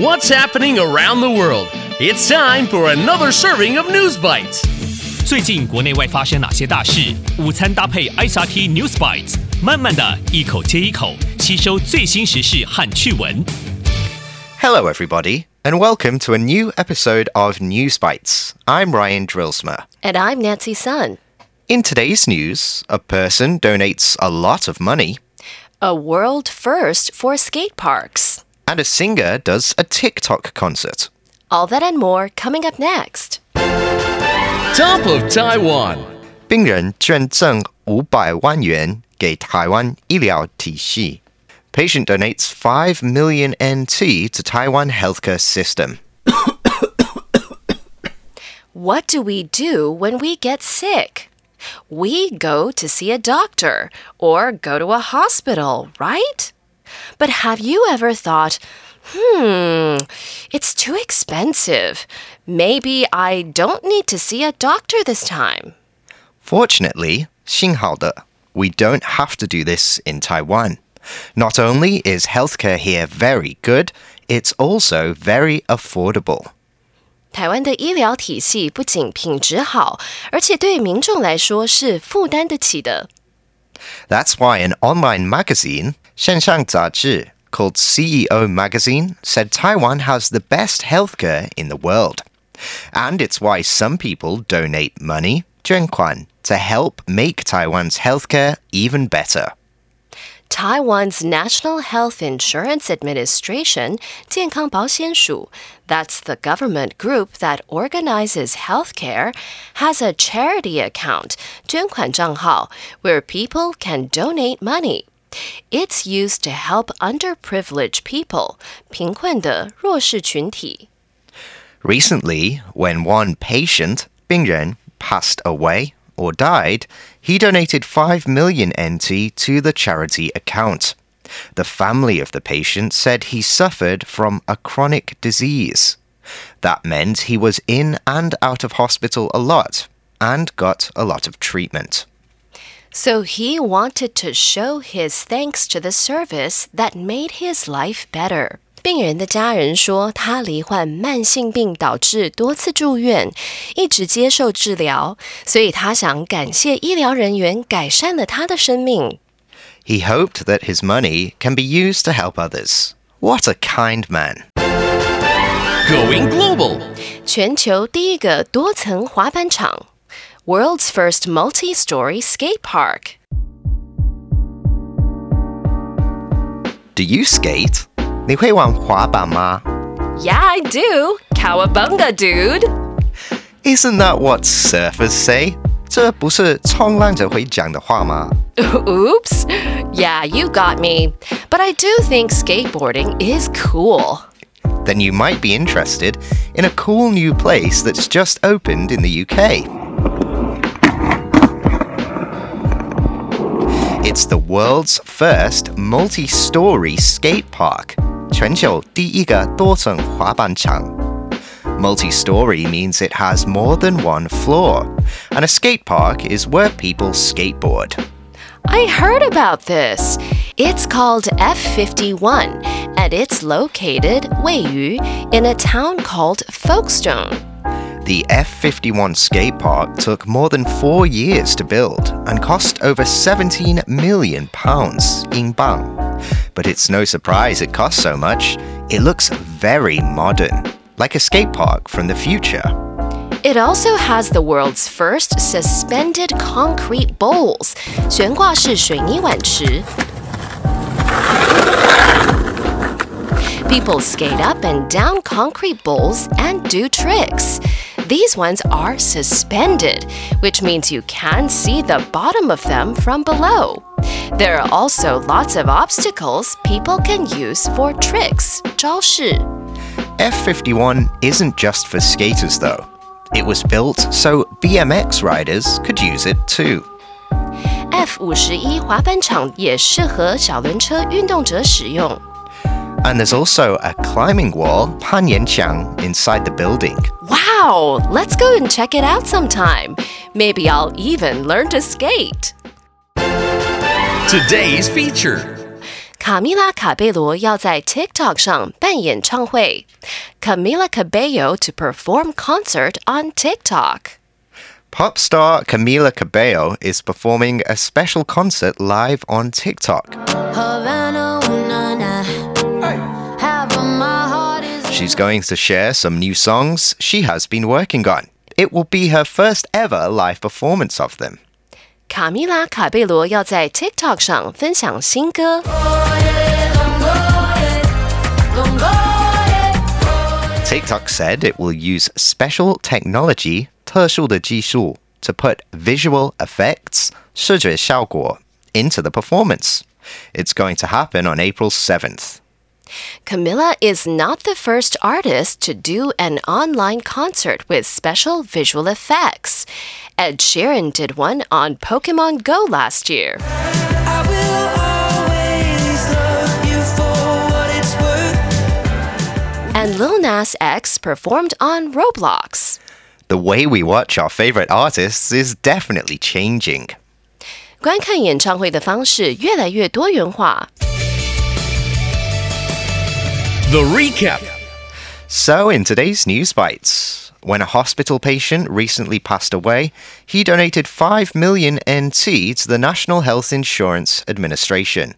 What's happening around the world? It's time for another serving of News Bites. 最近国内外发生哪些大事？午餐搭配 ICT News Bites，慢慢的一口接一口吸收最新时事和趣闻。 Hello, everybody, and welcome to a new episode of News Bites. I'm Ryan Drillsmer. And I'm Nancy Sun. In today's news, a person donates a lot of money, A world first for skate parks. and a singer does a TikTok concert. All that and more coming up next. Top of Taiwan. 病人捐赠五百万元给台湾医疗体系. Patient donates 5 million NT to Taiwan healthcare system. What do we do when we get sick? We go to see a doctor or go to a hospital, right? But have you ever thought, hmm, it's too expensive. Maybe I don't need to see a doctor this time. Fortunately, 幸好的, we don't have to do this in Taiwan. Not only is healthcare here very good, it's also very affordable. 台湾的医疗体系不仅品质好，而且对民众来说是负担得起的。 That's why an online magazine, 线上杂志, called CEO Magazine said Taiwan has the best healthcare in the world. And it's why some people donate money, 捐款, to help make Taiwan's healthcare even better. Taiwan's National Health Insurance Administration, 健康保险署, that's the government group that organizes healthcare, has a charity account, 捐款账号, where people can donate money. It's used to help underprivileged people, 贫困的弱势群体. Recently, when one patient, 病人, passed away or died, he donated 5 million NT to the charity account. The family of the patient said he suffered from a chronic disease. That meant he was in and out of hospital a lot and got a lot of treatment. So he wanted to show his thanks to the service that made his life better. 病人的家人说，他罹患慢性病，导致多次住院，一直接受治疗，所以他想感谢医疗人员改善了他的生命。 He hoped that his money can be used to help others. What a kind man. Going global. 全球第一个多层滑板场 ，World's first multi-story skate park。 Do you skate? 你会玩滑板吗? Yeah, I do. Cowabunga, dude. Isn't that what surfers say? 这不是冲浪者会讲的话吗? Oops. Yeah, you got me. But I do think skateboarding is cool. Then you might be interested in a cool new place that's just opened in the UK. It's the world's first multi-story skate park. 全球第一个多层滑板场. Multi-story means it has more than one floor, and a skate park is where people skateboard. I heard about this. It's called F51, and it's located 位于 in a town called Folkestone. The F51 skate park took more than four years to build and cost over 17 million pounds in bang. But it's no surprise it costs so much. It looks very modern, like a skate park from the future. It also has the world's first suspended concrete bowls. 悬挂式水泥碗池. People skate up and down concrete bowls and do tricks. These ones are suspended, which means you can see the bottom of them from below. There are also lots of obstacles people can use for tricks. 招式. F51 isn't just for skaters though. It was built so BMX riders could use it too. F 五十一滑板场也适合小轮车运动者使用。 And there's also a climbing wall, 攀岩墙, inside the building. Wow, let's go and check it out sometime. Maybe I'll even learn to skate. Today's feature. 卡米拉·卡贝罗要在 TikTok 上办演唱会，Camila Cabello to perform concert on TikTok。Pop star Camila Cabello is performing a special concert live on TikTok. She's going to share some new songs she has been working on. It will be her first ever live performance of them. 卡米拉·卡贝罗要在 TikTok 上分享新歌。TikTok said it will use special technology 特殊的技术 to put visual effects 视觉效果 into the performance. It's going to happen on April 7th. Camila is not the first artist to do an online concert with special visual effects. Ed Sheeran did one on Pokemon Go last year. And Lil Nas X performed on Roblox. The way we watch our favorite artists is definitely changing. 观看演唱会的方式越来越多元化。The recap. So, in today's News Bites, when a hospital patient recently passed away, he donated 5 million NT to the National Health Insurance Administration.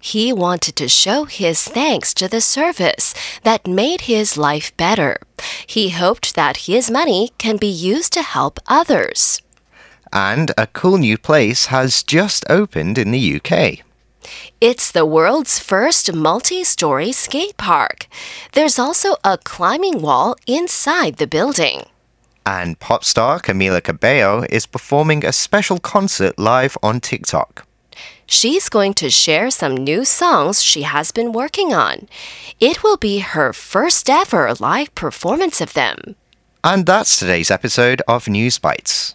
He wanted to show his thanks to the service that made his life better. He hoped that his money can be used to help others. And a cool new place has just opened in the UK. It's the world's first multi story skate park. There's also a climbing wall inside the building. And pop star Camila Cabello is performing a special concert live on TikTok. She's going to share some new songs she has been working on. It will be her first ever live performance of them. And that's today's episode of News Bites.